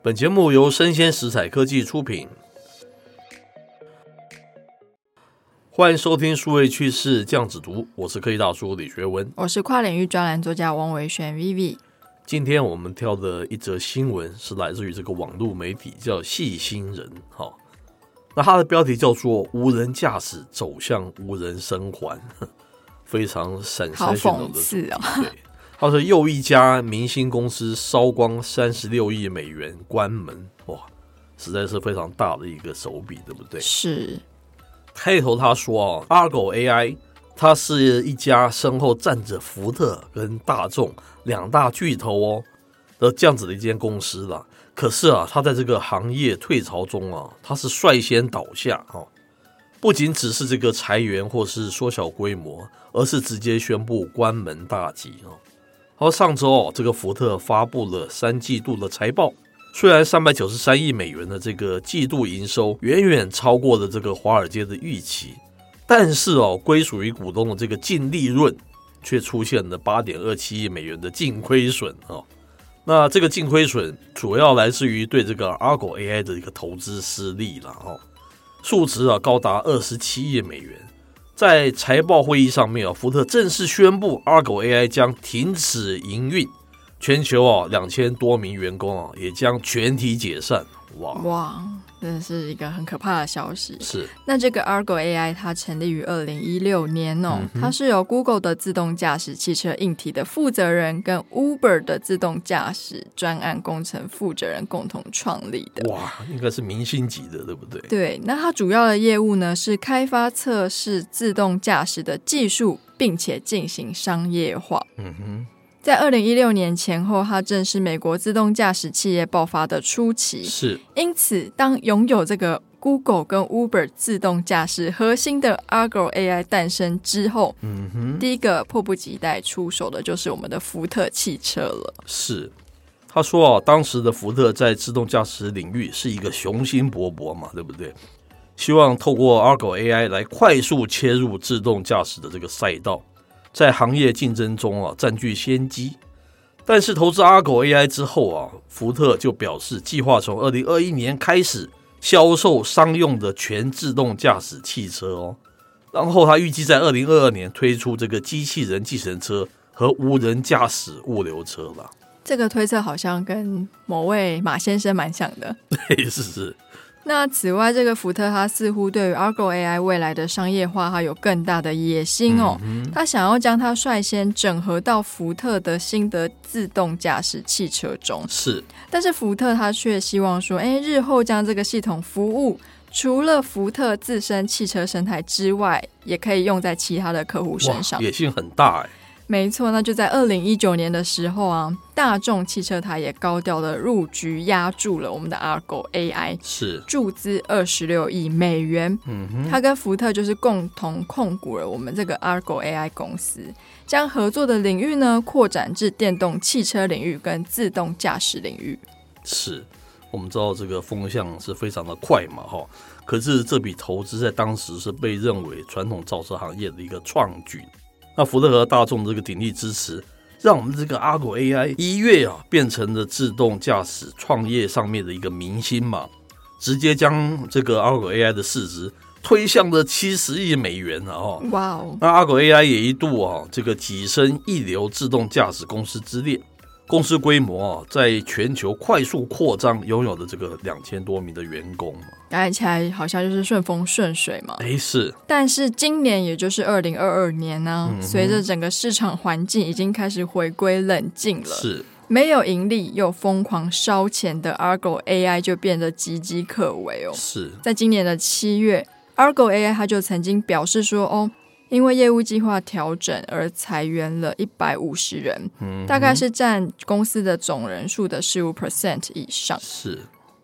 本节目由生鲜食材科技出品，欢迎收听数位趋势酱子读，我是科技大叔李学文，我是跨领域专栏作家王维轩 Vivi。今天我们挑的一则新闻是来自于这个网络媒体叫细心人，哈，那它的标题叫做“无人驾驶走向无人生还”，非常闪闪炫动的字啊，对。他说：“又一家明星公司烧光三十六亿美元关门，哇，实在是非常大的一个手笔，对不对？”是。开头他说：“啊，Argo AI，它是一家身后站着福特跟大众两大巨头哦的这样子的一间公司了。可是啊，它在这个行业退潮中啊，它是率先倒下啊，不仅只是这个裁员或是缩小规模，而是直接宣布关门大吉啊。”而上周哦，这个福特发布了三季度的财报，虽然三百九十三亿美元的这个季度营收远远超过了这个华尔街的预期，但是哦，归属于股东的这个净利润却出现了八点二七亿美元的净亏损哦。那这个净亏损主要来自于对这个 Argo AI 的一个投资失利了哦，数值啊高达二十七亿美元。在财报会议上面啊，福特正式宣布，Argo AI 将停止营运，全球啊两千多名员工啊也将全体解散。哇哇！真的是一个很可怕的消息。是，那这个 Argo AI 它成立于二零一六年哦，嗯、它是由 Google 的自动驾驶汽车硬体的负责人跟 Uber 的自动驾驶专案工程负责人共同创立的。哇，应该是明星级的，对不对？对，那它主要的业务呢是开发测试自动驾驶的技术，并且进行商业化。嗯哼。在二零一六年前后，它正是美国自动驾驶企业爆发的初期。是，因此，当拥有这个 Google 跟 Uber 自动驾驶核心的 Argo AI 诞生之后，嗯哼，第一个迫不及待出手的就是我们的福特汽车了。是，他说啊，当时的福特在自动驾驶领域是一个雄心勃勃嘛，对不对？希望透过 Argo AI 来快速切入自动驾驶的这个赛道。在行业竞争中啊，占据先机。但是投资 Argo AI 之后啊，福特就表示计划从二零二一年开始销售商用的全自动驾驶汽车哦。然后他预计在二零二二年推出这个机器人计程车和无人驾驶物流车了。这个推测好像跟某位马先生蛮像的。对，是是。那此外，这个福特他似乎对于 Argo AI 未来的商业化，它有更大的野心哦。嗯、他想要将它率先整合到福特的新的自动驾驶汽车中。是，但是福特他却希望说，哎，日后将这个系统服务，除了福特自身汽车生态之外，也可以用在其他的客户身上。野心很大哎。没错，那就在二零一九年的时候啊，大众汽车它也高调的入局压住了我们的 Argo AI，是注资二十六亿美元。嗯哼，它跟福特就是共同控股了我们这个 Argo AI 公司，将合作的领域呢扩展至电动汽车领域跟自动驾驶领域。是我们知道这个风向是非常的快嘛，哈，可是这笔投资在当时是被认为传统造车行业的一个创举。那福特和大众这个鼎力支持，让我们这个 Argo AI 一跃啊变成了自动驾驶创业上面的一个明星嘛，直接将这个 Argo AI 的市值推向了七十亿美元了哦。哇哦！那 Argo AI 也一度啊这个跻身一流自动驾驶公司之列。公司规模啊，在全球快速扩张，拥有的这个两千多名的员工，看起来好像就是顺风顺水嘛。哎，是。但是今年，也就是二零二二年呢，嗯、随着整个市场环境已经开始回归冷静了，是没有盈利又疯狂烧钱的 Argo AI 就变得岌岌可危哦。是在今年的七月，Argo AI 它就曾经表示说，哦。因为业务计划调整而裁员了一百五十人，嗯、大概是占公司的总人数的十五 percent 以上。是。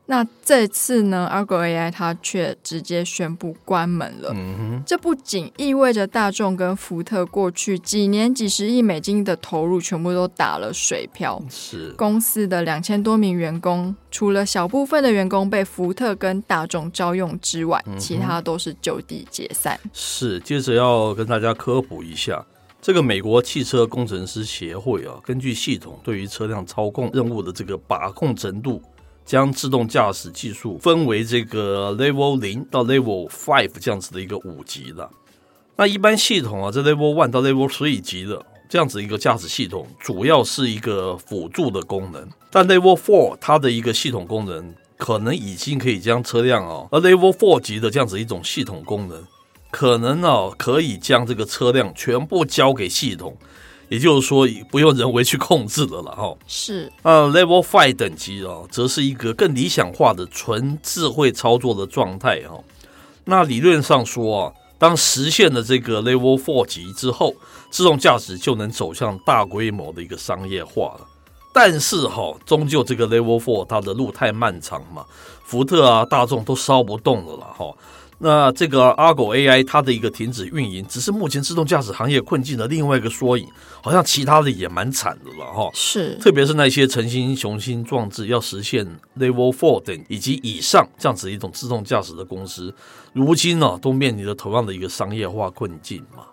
那这次呢，Argo AI 它却直接宣布关门了。嗯哼，这不仅意味着大众跟福特过去几年几十亿美金的投入全部都打了水漂。是，公司的两千多名员工，除了小部分的员工被福特跟大众招用之外，嗯、其他都是就地解散。是，接着要跟大家科普一下，这个美国汽车工程师协会啊，根据系统对于车辆操控任务的这个把控程度。将自动驾驶技术分为这个 Level 零到 Level Five 这样子的一个五级的。那一般系统啊，在 Level One 到 Level Three 级的这样子一个驾驶系统，主要是一个辅助的功能。但 Level Four 它的一个系统功能，可能已经可以将车辆哦，而 Level Four 级的这样子一种系统功能，可能哦可以将这个车辆全部交给系统，也就是说不用人为去控制的了哈。是，呃，Level Five 等级哦，则是一个更理想化的纯智慧操作的状态哈。那理论上说啊。当实现了这个 Level Four 级之后，自动驾驶就能走向大规模的一个商业化了。但是哈，终究这个 Level Four 它的路太漫长嘛，福特啊、大众都烧不动了啦哈。那这个 Argo AI 它的一个停止运营，只是目前自动驾驶行业困境的另外一个缩影。好像其他的也蛮惨的了哈。是，特别是那些诚心雄心壮志要实现 Level Four 等以及以上这样子一种自动驾驶的公司，如今呢、啊，都面临着同样的一个商业化困境嘛。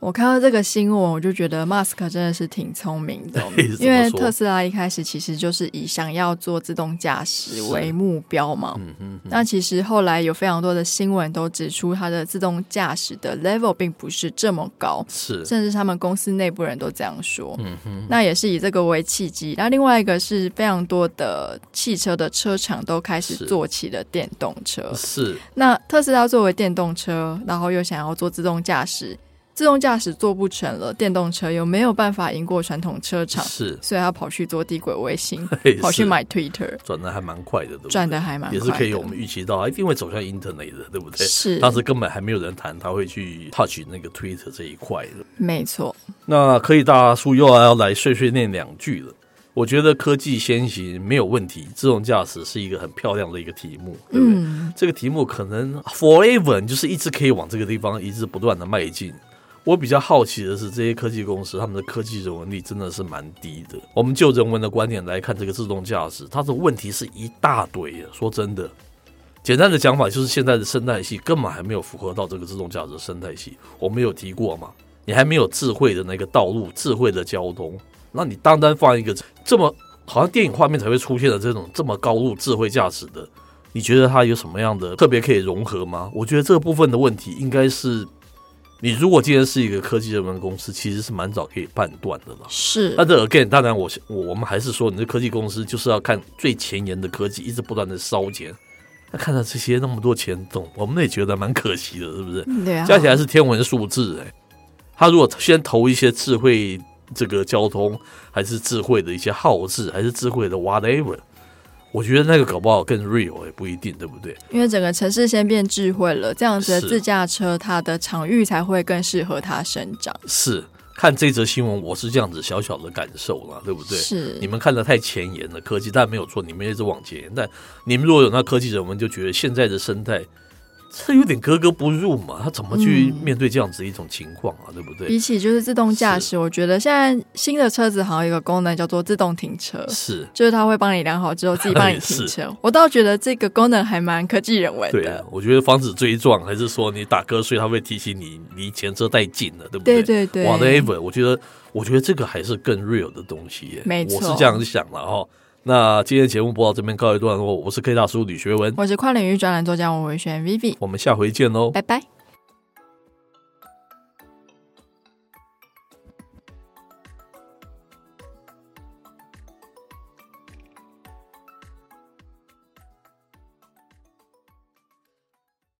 我看到这个新闻，我就觉得马斯克真的是挺聪明的，因为特斯拉一开始其实就是以想要做自动驾驶为目标嘛。嗯嗯。那其实后来有非常多的新闻都指出，它的自动驾驶的 level 并不是这么高，是，甚至他们公司内部人都这样说。嗯哼。那也是以这个为契机，那另外一个是非常多的汽车的车厂都开始做起了电动车。是。那特斯拉作为电动车，然后又想要做自动驾驶。自动驾驶做不成了，电动车又没有办法赢过传统车厂，是，所以他跑去做地轨卫星，跑去买 Twitter，转的还蛮快的，转的还蛮快的，也是可以我们预期到，一定会走向 Internet 的，对不对？是，当时根本还没有人谈他会去 touch 那个 Twitter 这一块的，没错。那科技大叔又要来碎碎念两句了。我觉得科技先行没有问题，自动驾驶是一个很漂亮的一个题目，对不对？嗯，这个题目可能 forever 就是一直可以往这个地方一直不断的迈进。我比较好奇的是，这些科技公司他们的科技人文力真的是蛮低的。我们就人文的观点来看，这个自动驾驶，它的问题是一大堆呀。说真的，简单的讲法就是现在的生态系根本还没有符合到这个自动驾驶生态系。我们有提过嘛？你还没有智慧的那个道路、智慧的交通，那你单单放一个这么好像电影画面才会出现的这种这么高度智慧驾驶的，你觉得它有什么样的特别可以融合吗？我觉得这部分的问题应该是。你如果今天是一个科技人文公司，其实是蛮早可以判断的了。是，那这 again，当然我我我们还是说，你的科技公司就是要看最前沿的科技，一直不断的烧钱。那看到这些那么多钱，总我们也觉得蛮可惜的，是不是？对啊。加起来是天文数字哎。他如果先投一些智慧这个交通，还是智慧的一些号志，还是智慧的 whatever。我觉得那个搞不好更 real 也不一定，对不对？因为整个城市先变智慧了，这样子的自驾车它的场域才会更适合它生长。是，看这则新闻，我是这样子小小的感受了，对不对？是，你们看的太前沿了科技，但没有错，你们一直往前沿。但你们如果有那科技人，我们就觉得现在的生态。这有点格格不入嘛，他怎么去面对这样子一种情况啊？嗯、对不对？比起就是自动驾驶，我觉得现在新的车子好像有一个功能叫做自动停车，是，就是它会帮你量好之后自己帮你停车。我倒觉得这个功能还蛮科技人文的。对啊，我觉得防止追撞，还是说你打瞌睡，它会提醒你离前车太近了，对不对？对对对。Whatever，我觉得，我觉得这个还是更 real 的东西耶。没错，我是这样想的哈。那今天节目播到这边告一段落，我是 K 大叔李学文，我是跨领域专栏作家王维轩 Vivi，我们下回见喽，拜拜。